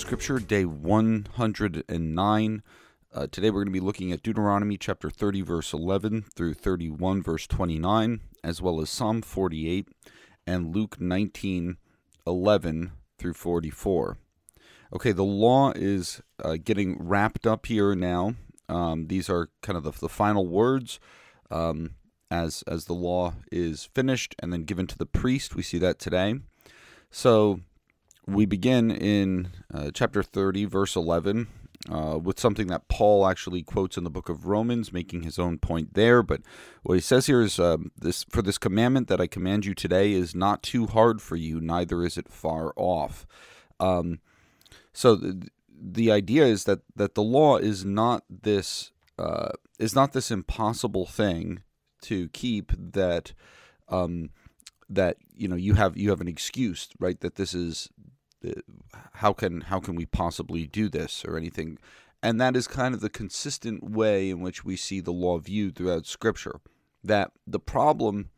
Scripture, day 109. Uh, today we're going to be looking at Deuteronomy chapter 30, verse 11 through 31, verse 29, as well as Psalm 48 and Luke 19, 11 through 44. Okay, the law is uh, getting wrapped up here now. Um, these are kind of the, the final words um, as as the law is finished and then given to the priest. We see that today. So we begin in uh, chapter 30, verse 11, uh, with something that Paul actually quotes in the book of Romans, making his own point there. But what he says here is um, this: "For this commandment that I command you today is not too hard for you, neither is it far off." Um, so the, the idea is that that the law is not this uh, is not this impossible thing to keep that. Um, that you know you have you have an excuse right that this is how can how can we possibly do this or anything? And that is kind of the consistent way in which we see the law viewed throughout scripture that the problem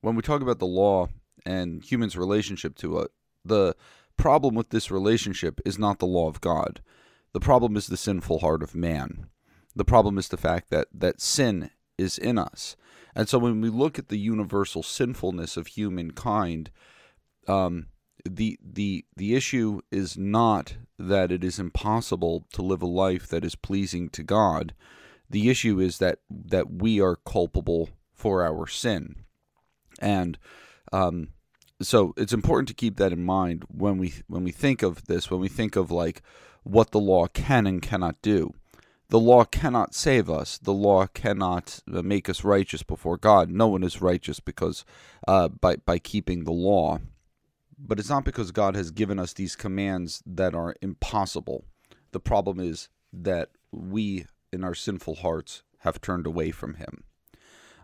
when we talk about the law and humans relationship to it the problem with this relationship is not the law of god. The problem is the sinful heart of man. The problem is the fact that that sin is in us. And so when we look at the universal sinfulness of humankind um, the the the issue is not that it is impossible to live a life that is pleasing to God. The issue is that that we are culpable for our sin, and um, so it's important to keep that in mind when we when we think of this. When we think of like what the law can and cannot do, the law cannot save us. The law cannot make us righteous before God. No one is righteous because uh, by by keeping the law but it's not because God has given us these commands that are impossible. The problem is that we, in our sinful hearts, have turned away from Him.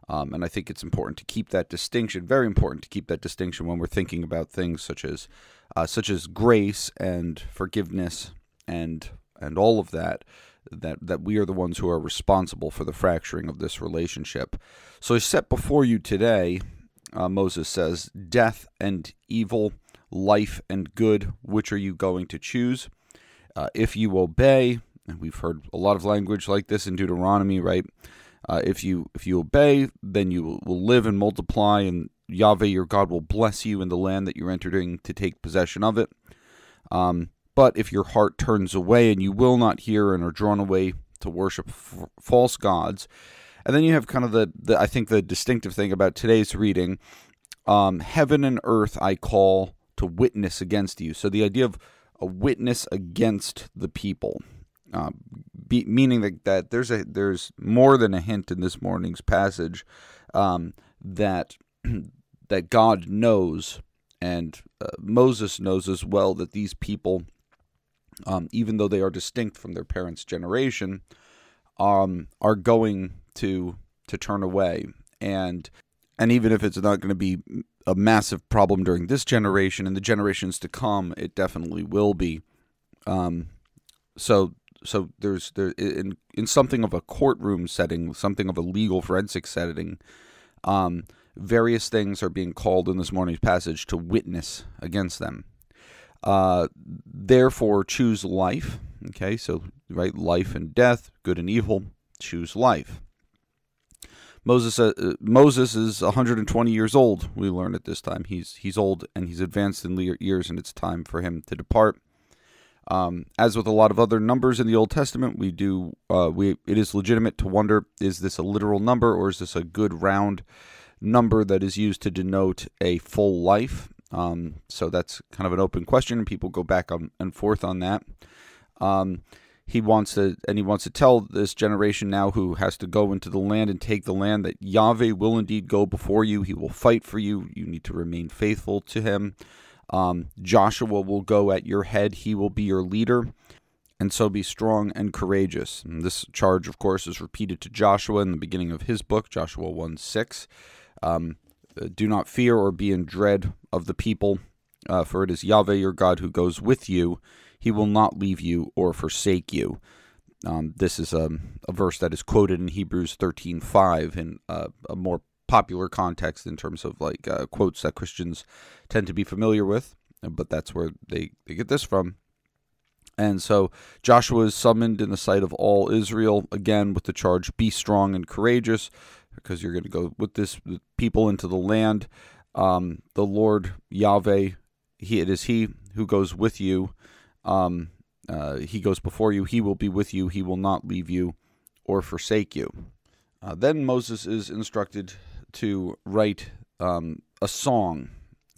Um, and I think it's important to keep that distinction. Very important to keep that distinction when we're thinking about things such as, uh, such as grace and forgiveness and and all of that. That that we are the ones who are responsible for the fracturing of this relationship. So I set before you today, uh, Moses says, death and evil life and good, which are you going to choose? Uh, if you obey, and we've heard a lot of language like this in Deuteronomy, right? Uh, if you if you obey, then you will live and multiply, and Yahweh your God will bless you in the land that you're entering to take possession of it. Um, but if your heart turns away and you will not hear and are drawn away to worship f- false gods, and then you have kind of the, the I think the distinctive thing about today's reading, um, heaven and earth I call to witness against you. So the idea of a witness against the people, uh, be, meaning that, that there's a there's more than a hint in this morning's passage um, that that God knows and uh, Moses knows as well that these people, um, even though they are distinct from their parents' generation, um, are going to to turn away and and even if it's not going to be a massive problem during this generation and the generations to come, it definitely will be. Um, so so there's there in in something of a courtroom setting, something of a legal forensic setting. Um, various things are being called in this morning's passage to witness against them. Uh, therefore, choose life. Okay, so right, life and death, good and evil. Choose life. Moses uh, Moses is 120 years old. We learn at this time he's he's old and he's advanced in years, and it's time for him to depart. Um, as with a lot of other numbers in the Old Testament, we do uh, we it is legitimate to wonder: is this a literal number or is this a good round number that is used to denote a full life? Um, so that's kind of an open question, and people go back on, and forth on that. Um, he wants to and he wants to tell this generation now who has to go into the land and take the land that Yahweh will indeed go before you. He will fight for you. You need to remain faithful to him. Um, Joshua will go at your head. He will be your leader. And so be strong and courageous. And this charge, of course, is repeated to Joshua in the beginning of his book, Joshua 1 6. Um, do not fear or be in dread of the people, uh, for it is Yahweh your God who goes with you he will not leave you or forsake you. Um, this is a, a, verse that is quoted in Hebrews 13:5 in uh, a more popular context in terms of like uh, quotes that Christians tend to be familiar with, but that's where they, they get this from. And so Joshua is summoned in the sight of all Israel, again with the charge be strong and courageous, because you're going to go with this people into the land. Um, the Lord Yahweh, he, it is He who goes with you. Um, uh, he goes before you. He will be with you. He will not leave you or forsake you. Uh, then Moses is instructed to write um, a song,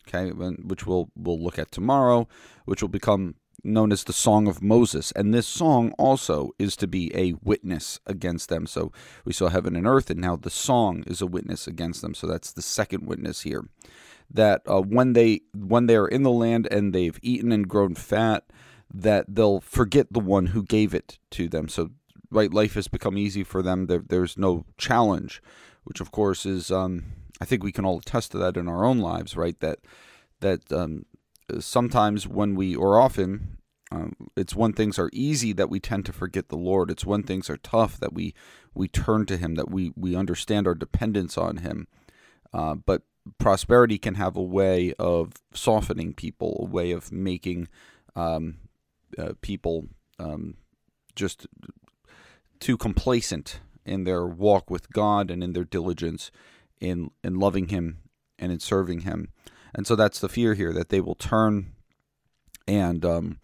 okay, which we'll we'll look at tomorrow, which will become known as the Song of Moses. And this song also is to be a witness against them. So we saw heaven and earth, and now the song is a witness against them. So that's the second witness here. That uh, when they when they are in the land and they've eaten and grown fat, that they'll forget the one who gave it to them. So right, life has become easy for them. There, there's no challenge, which of course is, um, I think we can all attest to that in our own lives, right? That that um, sometimes when we, or often, um, it's when things are easy that we tend to forget the Lord. It's when things are tough that we we turn to Him, that we we understand our dependence on Him. Uh, but prosperity can have a way of softening people, a way of making um, uh, people um, just too complacent in their walk with God and in their diligence in in loving Him and in serving Him. And so that's the fear here that they will turn and um,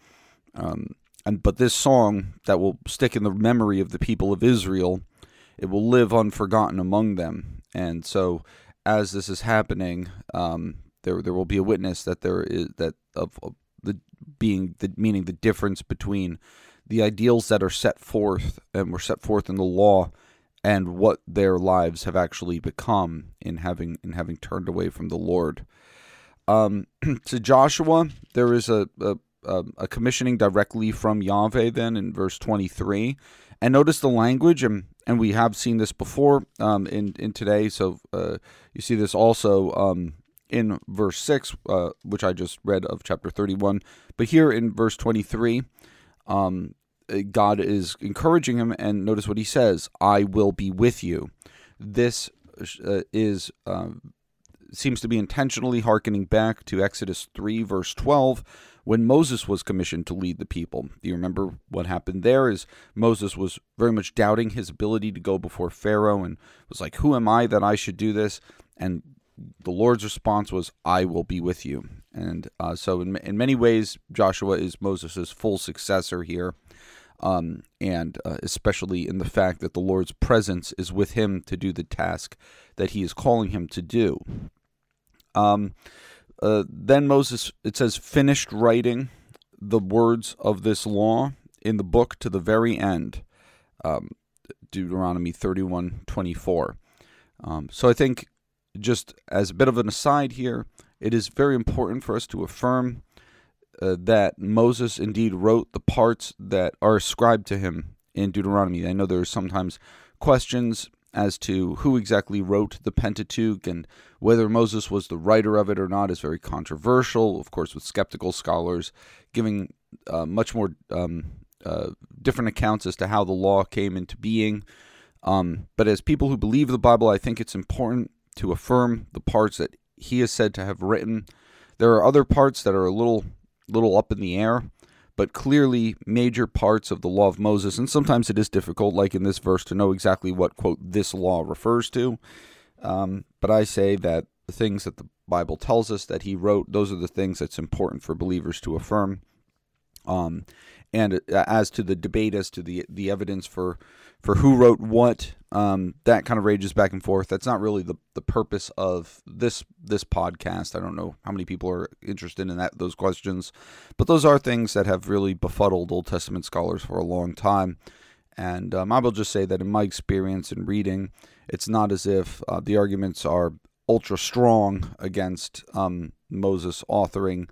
um, and but this song that will stick in the memory of the people of Israel, it will live unforgotten among them. And so as this is happening, um, there there will be a witness that there is that of, of being the meaning the difference between the ideals that are set forth and were set forth in the law and what their lives have actually become in having in having turned away from the Lord. Um, to Joshua, there is a, a a commissioning directly from Yahweh. Then in verse twenty three, and notice the language, and and we have seen this before um, in in today. So uh, you see this also um, in verse 6, uh, which I just read of chapter 31. But here in verse 23, um, God is encouraging him, and notice what he says I will be with you. This uh, is. Uh, seems to be intentionally hearkening back to Exodus 3, verse 12, when Moses was commissioned to lead the people. Do you remember what happened there? Is Moses was very much doubting his ability to go before Pharaoh and was like, Who am I that I should do this? And the Lord's response was, I will be with you. And uh, so, in, in many ways, Joshua is Moses' full successor here. Um, and uh, especially in the fact that the Lord's presence is with him to do the task that he is calling him to do. Um, uh, then Moses, it says, finished writing the words of this law in the book to the very end. Um, Deuteronomy 31 24. Um, so I think just as a bit of an aside here, it is very important for us to affirm uh, that Moses indeed wrote the parts that are ascribed to him in Deuteronomy. I know there are sometimes questions as to who exactly wrote the Pentateuch and whether Moses was the writer of it or not is very controversial, of course, with skeptical scholars giving uh, much more um, uh, different accounts as to how the law came into being. Um, but as people who believe the Bible, I think it's important to affirm the parts that he is said to have written. There are other parts that are a little little up in the air, but clearly major parts of the law of Moses, and sometimes it is difficult, like in this verse, to know exactly what quote this law refers to. Um, but I say that the things that the Bible tells us that he wrote, those are the things that's important for believers to affirm. Um, and uh, as to the debate as to the the evidence for for who wrote what, um, that kind of rages back and forth. That's not really the, the purpose of this this podcast. I don't know how many people are interested in that those questions, but those are things that have really befuddled Old Testament scholars for a long time. And um, I will just say that in my experience in reading, it's not as if uh, the arguments are ultra strong against um, Moses authoring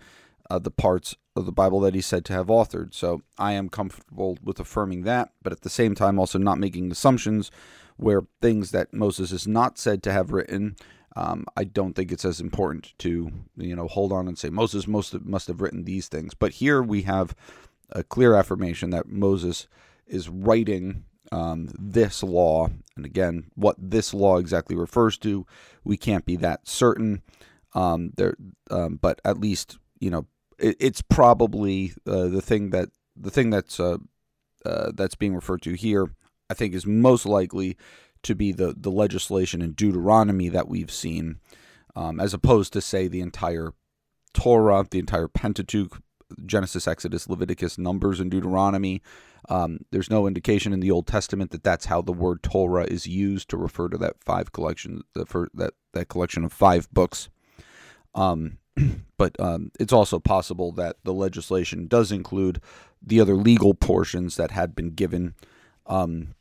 uh, the parts of the Bible that he said to have authored. So I am comfortable with affirming that, but at the same time also not making assumptions where things that Moses is not said to have written. Um, I don't think it's as important to you know hold on and say Moses must have, must have written these things. But here we have a clear affirmation that Moses is writing um, this law, and again, what this law exactly refers to, we can't be that certain. Um, there, um, but at least you know it, it's probably uh, the thing that the thing that's uh, uh, that's being referred to here, I think, is most likely to be the the legislation in Deuteronomy that we've seen, um, as opposed to say the entire Torah, the entire Pentateuch, Genesis, Exodus, Leviticus, Numbers, and Deuteronomy. Um, there's no indication in the Old Testament that that's how the word Torah is used to refer to that five collection, for that that collection of five books. Um, but um, it's also possible that the legislation does include the other legal portions that had been given, um,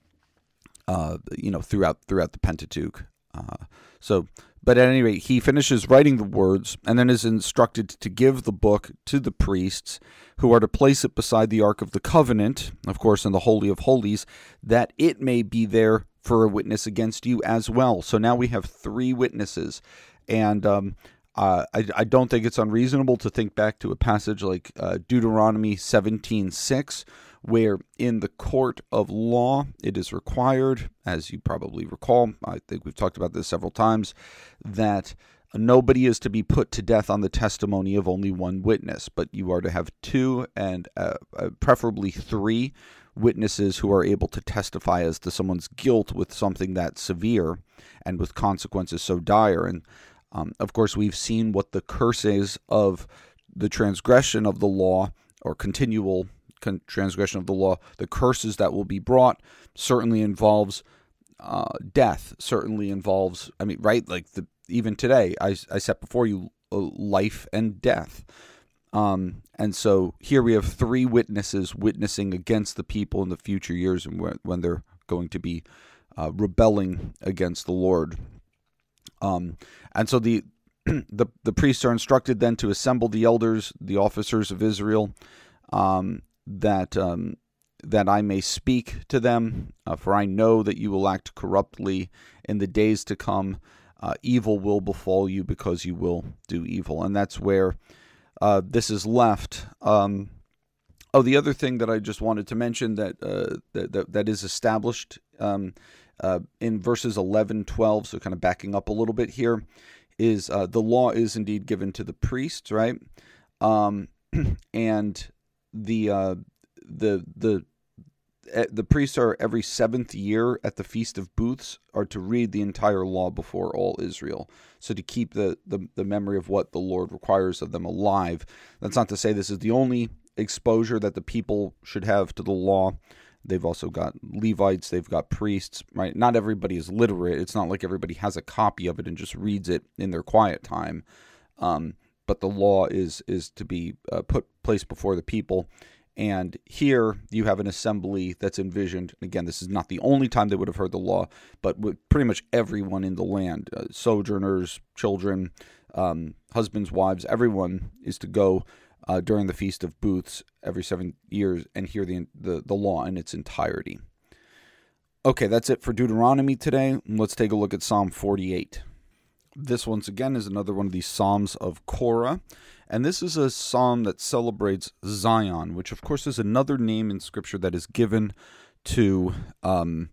uh, you know, throughout throughout the Pentateuch. Uh, so but at any rate, he finishes writing the words and then is instructed to give the book to the priests, who are to place it beside the Ark of the Covenant, of course, in the Holy of Holies, that it may be there for a witness against you as well. So now we have three witnesses. And um, uh, I, I, don't think it's unreasonable to think back to a passage like uh, Deuteronomy 17:6, where in the court of law it is required, as you probably recall, I think we've talked about this several times, that nobody is to be put to death on the testimony of only one witness, but you are to have two and uh, uh, preferably three witnesses who are able to testify as to someone's guilt with something that severe and with consequences so dire. And um, of course, we've seen what the curse is of the transgression of the law or continual transgression of the law, the curses that will be brought certainly involves uh, death. Certainly involves, I mean, right? Like the even today, I, I set before you uh, life and death. Um, and so here we have three witnesses witnessing against the people in the future years and when, when they're going to be uh, rebelling against the Lord. Um, and so the the the priests are instructed then to assemble the elders, the officers of Israel, um, that um, that I may speak to them, uh, for I know that you will act corruptly in the days to come. Uh, evil will befall you because you will do evil, and that's where uh, this is left. Um, oh, the other thing that I just wanted to mention that uh, that, that, that is established um, uh, in verses 11, 12, so kind of backing up a little bit here, is uh, the law is indeed given to the priests, right? Um, and the uh, the the eh, the priests are every seventh year at the feast of booths are to read the entire law before all Israel. So to keep the, the, the memory of what the Lord requires of them alive. That's not to say this is the only exposure that the people should have to the law. They've also got Levites, they've got priests, right? Not everybody is literate. It's not like everybody has a copy of it and just reads it in their quiet time. Um, but the law is is to be uh, put placed before the people. And here you have an assembly that's envisioned. Again, this is not the only time they would have heard the law, but with pretty much everyone in the land uh, sojourners, children, um, husbands, wives, everyone is to go uh, during the Feast of Booths every seven years and hear the, the, the law in its entirety. Okay, that's it for Deuteronomy today. Let's take a look at Psalm 48. This, once again, is another one of these Psalms of Korah. And this is a psalm that celebrates Zion, which, of course, is another name in Scripture that is given to. Um,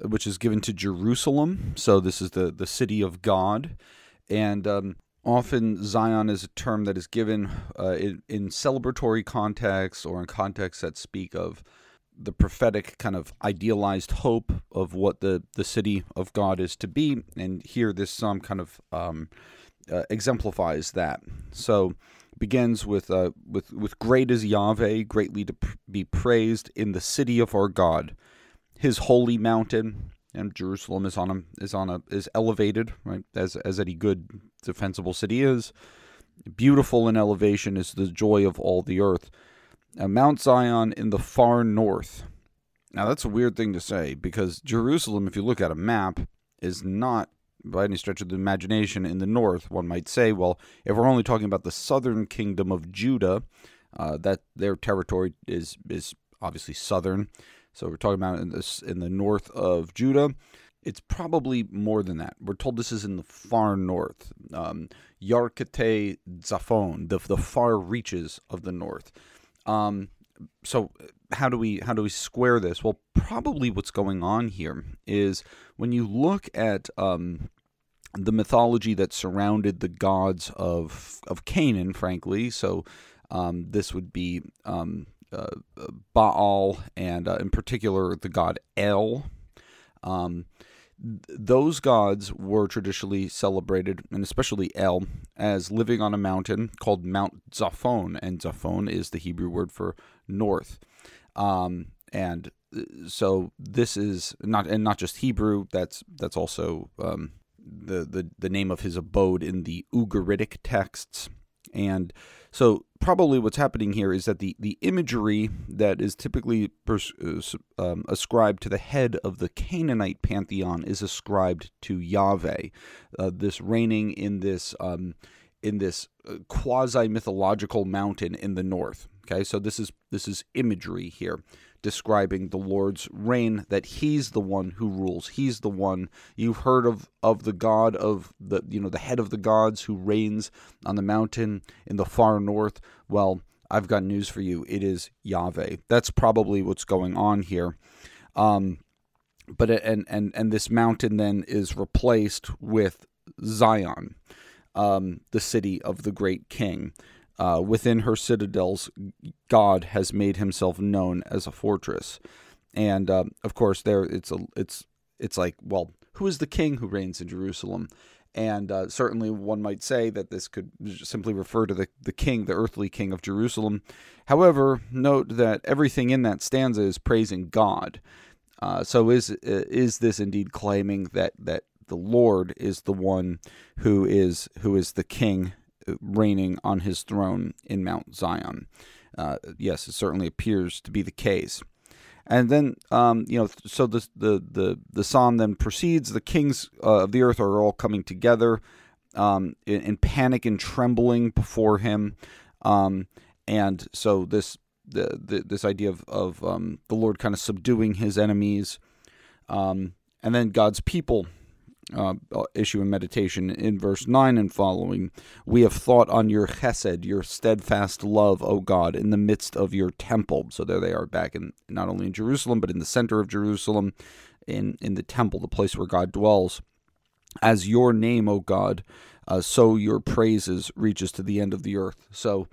which is given to Jerusalem. So this is the, the city of God. And um, often Zion is a term that is given uh, in, in, celebratory contexts or in contexts that speak of the prophetic kind of idealized hope of what the, the city of God is to be. And here, this psalm kind of um, uh, exemplifies that. So, begins with uh, with with great is Yahweh, greatly to be praised in the city of our God, His holy mountain. And Jerusalem is on a is on a is elevated right as as any good defensible city is. Beautiful in elevation is the joy of all the earth. Mount Zion in the far north. Now, that's a weird thing to say because Jerusalem, if you look at a map, is not by any stretch of the imagination in the north. One might say, well, if we're only talking about the southern kingdom of Judah, uh, that their territory is is obviously southern. So we're talking about in this in the north of Judah. It's probably more than that. We're told this is in the far north, um, Yarkate Zaphon, the the far reaches of the north. Um, so how do we how do we square this? Well, probably what's going on here is when you look at um, the mythology that surrounded the gods of of Canaan, frankly. So um, this would be um, uh, Baal and uh, in particular the god El. Those gods were traditionally celebrated, and especially El, as living on a mountain called Mount Zaphon, and Zaphon is the Hebrew word for north. Um, and uh, so this is not, and not just Hebrew. That's that's also um, the, the the name of his abode in the Ugaritic texts, and so probably what's happening here is that the, the imagery that is typically pers- uh, um, ascribed to the head of the Canaanite pantheon is ascribed to Yahweh, uh, this reigning in this um, in this uh, quasi mythological mountain in the north. Okay, so this is this is imagery here describing the Lord's reign, that He's the one who rules. He's the one you've heard of of the God of the you know the head of the gods who reigns on the mountain in the far north. Well, I've got news for you. It is Yahweh. That's probably what's going on here. Um, but and and and this mountain then is replaced with Zion, um, the city of the great King. Uh, within her citadels, God has made Himself known as a fortress, and uh, of course, there it's a it's it's like well, who is the king who reigns in Jerusalem? And uh, certainly, one might say that this could simply refer to the, the king, the earthly king of Jerusalem. However, note that everything in that stanza is praising God. Uh, so, is is this indeed claiming that that the Lord is the one who is who is the king reigning on his throne in Mount Zion. Uh, yes, it certainly appears to be the case. And then, um, you know, so the, the, the, the psalm then proceeds. The kings uh, of the earth are all coming together um, in, in, panic and trembling before him. Um, and so this the, the, this idea of, of um, the Lord kind of subduing his enemies. Um, and then God's people uh, issue in meditation in verse 9 and following. We have thought on your chesed, your steadfast love, O God, in the midst of your temple. So there they are back in not only in Jerusalem, but in the center of Jerusalem, in, in the temple, the place where God dwells. As your name, O God, uh, so your praises reaches to the end of the earth. So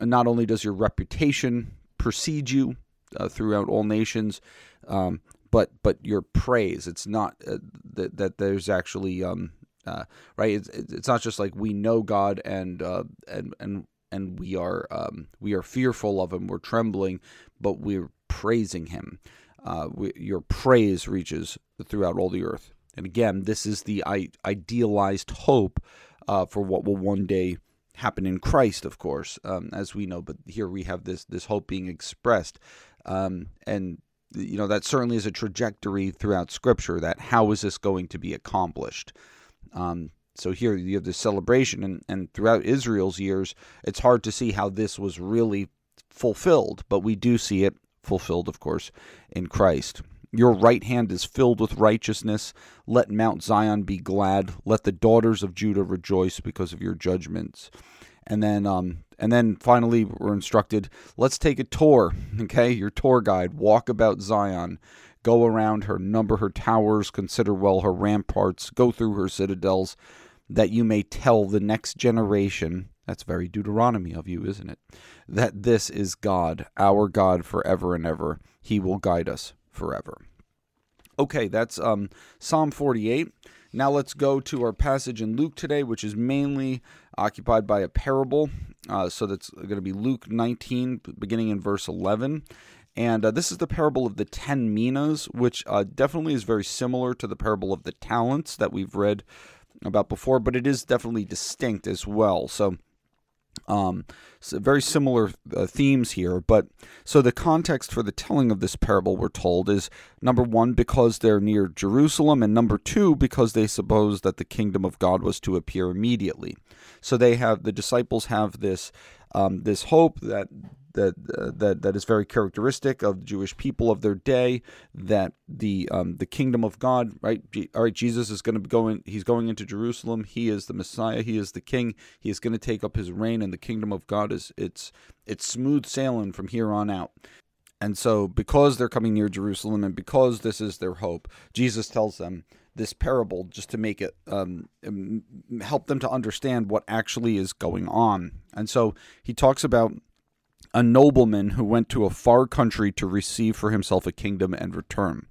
not only does your reputation precede you uh, throughout all nations, um, but but your praise. It's not uh, that that there's actually um uh, right. It's it's not just like we know God and uh, and and and we are um, we are fearful of Him. We're trembling, but we're praising Him. Uh, we, your praise reaches throughout all the earth. And again, this is the I- idealized hope uh, for what will one day happen in Christ, of course, um, as we know. But here we have this this hope being expressed, um, and you know that certainly is a trajectory throughout scripture that how is this going to be accomplished? Um, so here you have this celebration and, and throughout israel's years it's hard to see how this was really fulfilled but we do see it fulfilled of course in christ. Your right hand is filled with righteousness. Let mount zion be glad. Let the daughters of judah rejoice because of your judgments and then um, and then finally we're instructed let's take a tour okay? Your tour guide walk about zion go around her number her towers consider well her ramparts go through her citadels that you may tell the next generation that's very deuteronomy of you isn't it? That this is god our god forever and ever. He will guide us forever. Okay that's um, psalm 48 now let's go to our passage in Luke today, which is mainly occupied by a parable. Uh, so that's going to be Luke 19, beginning in verse 11. And uh, this is the parable of the ten minas, which uh, definitely is very similar to the parable of the talents that we've read about before, but it is definitely distinct as well. So um, so very similar uh, themes here, but so the context for the telling of this parable, we're told, is number one, because they're near Jerusalem, and number two, because they suppose that the kingdom of God was to appear immediately. So they have the disciples have this um, this hope that that uh, that that is very characteristic of the Jewish people of their day. That the um, the kingdom of God, right? All right, Jesus is going to be going. He's going into Jerusalem. He is the Messiah. He is the King. He is going to take up his reign, and the kingdom of God is it's it's smooth sailing from here on out. And so, because they're coming near Jerusalem, and because this is their hope, Jesus tells them this parable just to make it um, help them to understand what actually is going on. And so he talks about a nobleman who went to a far country to receive for himself a kingdom and return.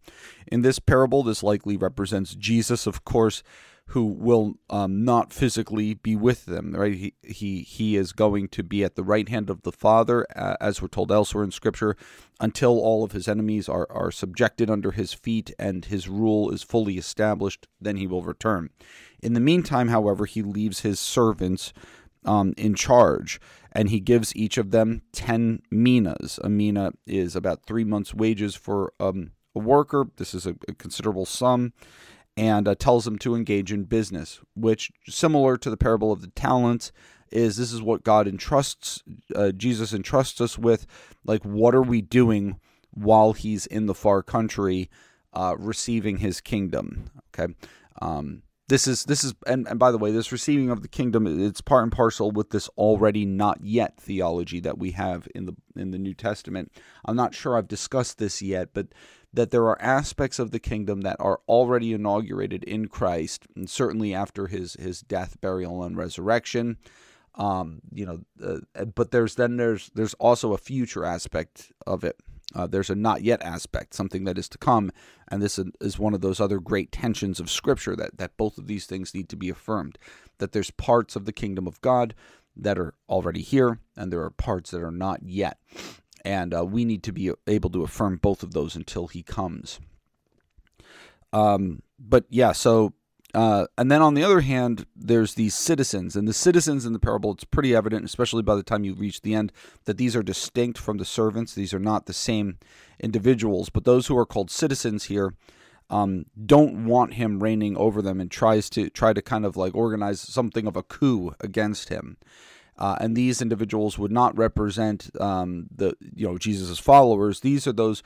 In this parable, this likely represents Jesus, of course, who will um, not physically be with them. Right? He, he he is going to be at the right hand of the Father, uh, as we're told elsewhere in Scripture, until all of his enemies are are subjected under his feet and his rule is fully established. Then he will return. In the meantime, however, he leaves his servants um, in charge, and he gives each of them ten minas. A mina is about three months' wages for um, a worker. This is a, a considerable sum and uh, tells them to engage in business, which, similar to the parable of the talents, is this is what God entrusts, uh, Jesus entrusts us with. Like, what are we doing while he's in the far country uh, receiving his kingdom? Okay. Um, this is this is and, and by the way this receiving of the kingdom it's part and parcel with this already not yet theology that we have in the in the new testament i'm not sure i've discussed this yet but that there are aspects of the kingdom that are already inaugurated in Christ, and certainly after his his death, burial, and resurrection. Um, you know, uh, but there's then there's there's also a future aspect of it. Uh, there's a not yet aspect, something that is to come, and this is one of those other great tensions of Scripture that that both of these things need to be affirmed. That there's parts of the kingdom of God that are already here, and there are parts that are not yet and uh, we need to be able to affirm both of those until he comes. Um, but yeah, so uh, and then on the other hand, there's these citizens, and the citizens in the parable, it's pretty evident, especially by the time you reach the end, that these are distinct from the servants. These are not the same individuals, but those who are called citizens here um, don't want him reigning over them and tries to try to kind of like organize something of a coup against him. Uh, and these individuals would not represent um, the you know Jesus's followers. These are those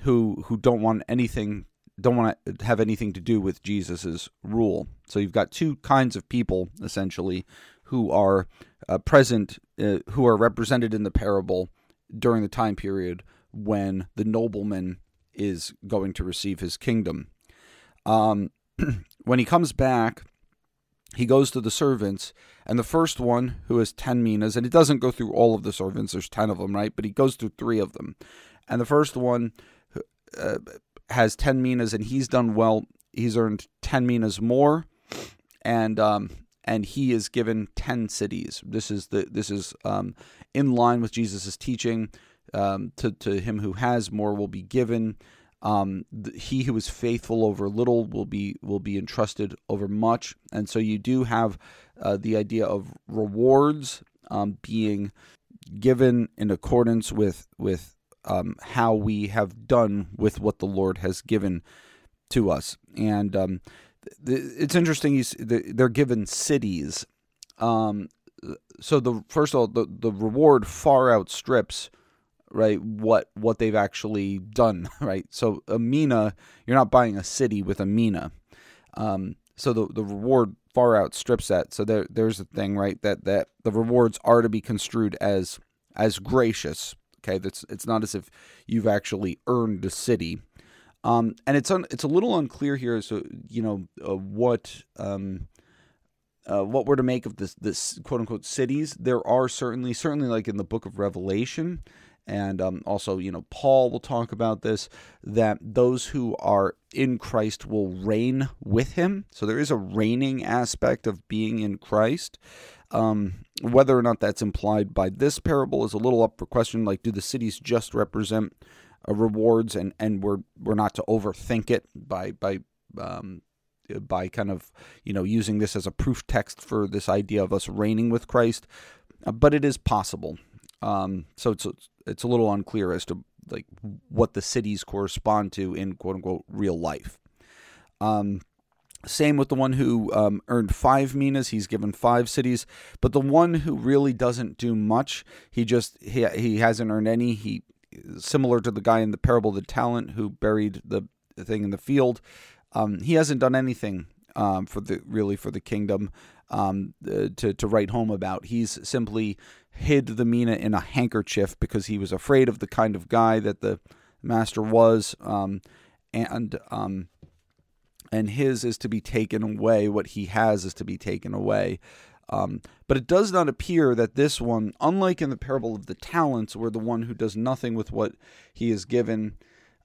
who who don't want anything don't want to have anything to do with Jesus's rule. So you've got two kinds of people essentially who are uh, present, uh, who are represented in the parable during the time period when the nobleman is going to receive his kingdom. Um, when he comes back, he goes to the servants, and the first one, who has 10 minas, and he doesn't go through all of the servants, there's 10 of them, right? But he goes through three of them. And the first one uh, has 10 minas, and he's done well. He's earned 10 minas more, and um, and he is given 10 cities. This is the this is um, in line with Jesus' teaching. Um, to, to him who has more will be given um, he who is faithful over little will be will be entrusted over much, and so you do have uh, the idea of rewards um, being given in accordance with with um, how we have done with what the Lord has given to us, and um, th- it's interesting. they're given cities. Um, so the first of all, the the reward far outstrips right what what they've actually done right so a mina you're not buying a city with a mina um, so the the reward far outstrips that so there there's a thing right that that the rewards are to be construed as as gracious okay? That's it's not as if you've actually earned a city. Um, and it's un, it's a little unclear here so you know uh, what um, uh, what we're to make of this this quote unquote cities. There are certainly certainly like in the book of revelation and um, also you know paul will talk about this that those who are in christ will reign with him. So there is a reigning aspect of being in christ um, whether or not that's implied by this parable is a little up for question like do the cities just represent uh, rewards and and we're we're not to overthink it by by um, by kind of you know using this as a proof text for this idea of us reigning with Christ, uh, but it is possible. Um, so it's it's a little unclear as to like what the cities correspond to in quote unquote real life. Um, same with the one who um, earned five minas. He's given five cities, but the one who really doesn't do much, he just he he hasn't earned any. He similar to the guy in the parable of the talent who buried the thing in the field. Um, he hasn't done anything um, for the really for the kingdom um, uh, to to write home about. He's simply hid the mina in a handkerchief because he was afraid of the kind of guy that the master was, um, and um, and his is to be taken away. What he has is to be taken away. Um, but it does not appear that this one, unlike in the parable of the talents, where the one who does nothing with what he is given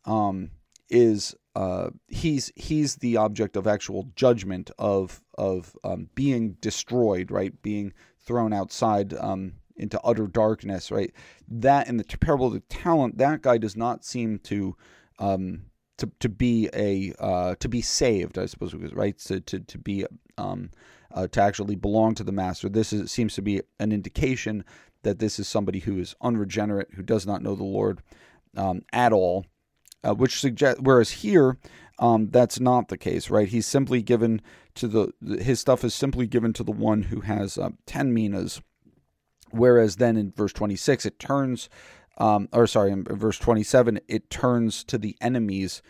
um, is uh, he's he's the object of actual judgment of of um, being destroyed, right? Being thrown outside um, into utter darkness, right? That in the parable of the talent, that guy does not seem to um, to to be a uh, to be saved, I suppose, right? To to to be um, uh, to actually belong to the master. This is, seems to be an indication that this is somebody who is unregenerate, who does not know the Lord um, at all, uh, which suggests. Whereas here, um, that's not the case, right? He's simply given to the his stuff is simply given to the one who has uh, ten minas. Whereas then in verse twenty six, it turns, um, or sorry, in verse twenty seven, it turns to the enemies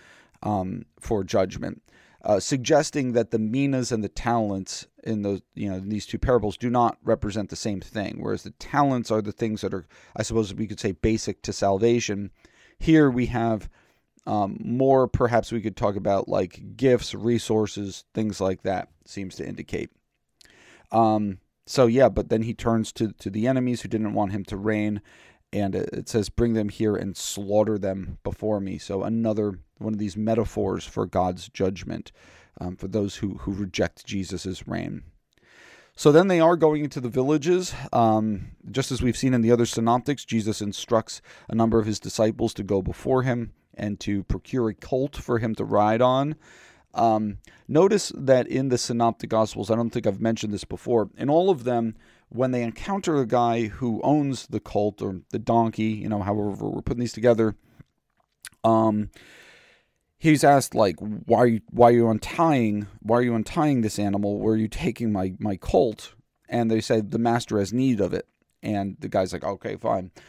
um, for judgment uh, suggesting that the minas and the talents in those you know these two parables do not represent the same thing whereas the talents are the things that are i suppose we could say basic to salvation. Here we have um, more perhaps we could talk about like gifts resources things like that seems to indicate. Um, so yeah but then he turns to to the enemies who didn't want him to reign and it says, Bring them here and slaughter them before me. So, another one of these metaphors for God's judgment um, for those who, who reject Jesus' reign. So then they are going into the villages. Um, just as we've seen in the other synoptics, Jesus instructs a number of his disciples to go before him and to procure a colt for him to ride on. Um, notice that in the synoptic gospels, I don't think I've mentioned this before, in all of them, when they encounter a guy who owns the cult or the donkey, you know, however we're putting these together, um, he's asked like, why, are you, why are you untying, why are you untying this animal? Where are you taking my, my colt? And they say the master has need of it. And the guy's like, okay, fine.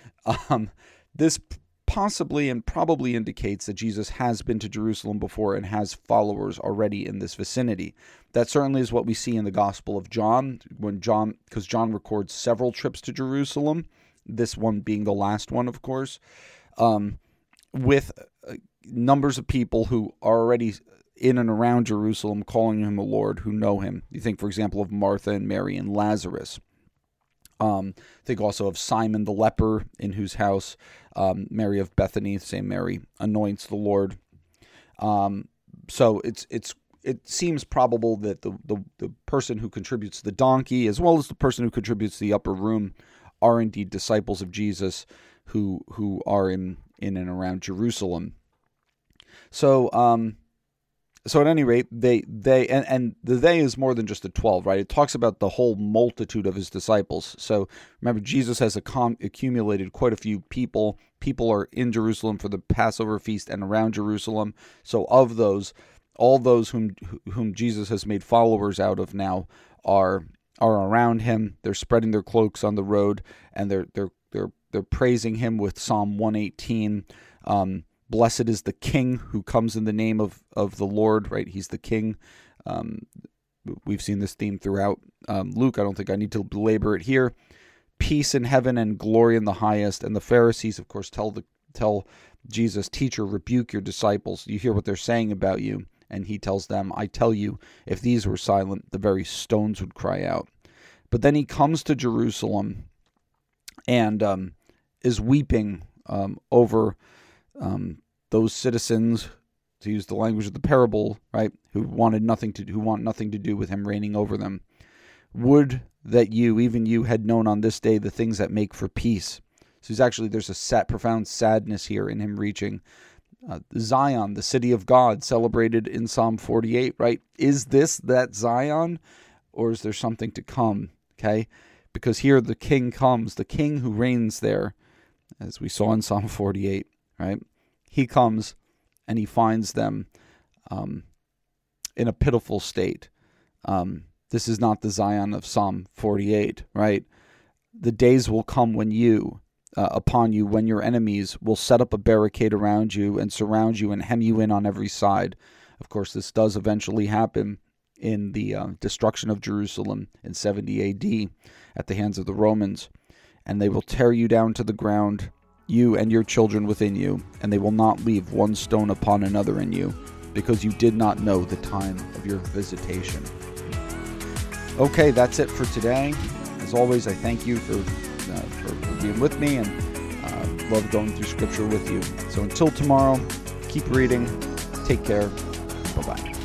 Um, this possibly and probably indicates that Jesus has been to Jerusalem before and has followers already in this vicinity. That certainly is what we see in the Gospel of John, when John, because John records several trips to Jerusalem, this one being the last one, of course, um, with uh, numbers of people who are already in and around Jerusalem calling him a Lord who know him. You think, for example, of Martha and Mary and Lazarus. Um, think also of Simon the leper, in whose house um, Mary of Bethany, same Mary, anoints the Lord. Um, so it's it's it seems probable that the, the the person who contributes the donkey, as well as the person who contributes the upper room, are indeed disciples of Jesus, who who are in in and around Jerusalem. So um, so at any rate, they they and, and the they is more than just the twelve, right? It talks about the whole multitude of his disciples. So remember, Jesus has accumulated quite a few people. People are in Jerusalem for the Passover feast and around Jerusalem. So of those, all those whom whom Jesus has made followers out of now are are around him. They're spreading their cloaks on the road, and they're they're they're they're praising him with Psalm one eighteen. Um, Blessed is the King who comes in the name of, of the Lord, right? He's the King. Um, we've seen this theme throughout um, Luke. I don't think I need to belabor it here. Peace in heaven and glory in the highest. And the Pharisees, of course, tell the tell Jesus, teacher, rebuke your disciples. You hear what they're saying about you. And he tells them, I tell you, if these were silent, the very stones would cry out. But then he comes to Jerusalem and um, is weeping um, over um, those citizens, to use the language of the parable, right, who wanted nothing to who want nothing to do with him reigning over them. Would that you, even you, had known on this day the things that make for peace. So he's actually there's a sad, profound sadness here in him reaching uh, Zion, the city of God, celebrated in Psalm 48. Right? Is this that Zion, or is there something to come? Okay, because here the King comes, the King who reigns there, as we saw in Psalm 48. Right? He comes and he finds them um, in a pitiful state. Um, this is not the Zion of Psalm 48, right? The days will come when you, uh, upon you, when your enemies will set up a barricade around you and surround you and hem you in on every side. Of course, this does eventually happen in the uh, destruction of Jerusalem in 70 AD at the hands of the Romans. And they will tear you down to the ground you and your children within you, and they will not leave one stone upon another in you, because you did not know the time of your visitation. Okay, that's it for today. As always, I thank you for, uh, for being with me and uh, love going through Scripture with you. So until tomorrow, keep reading. Take care. Bye bye.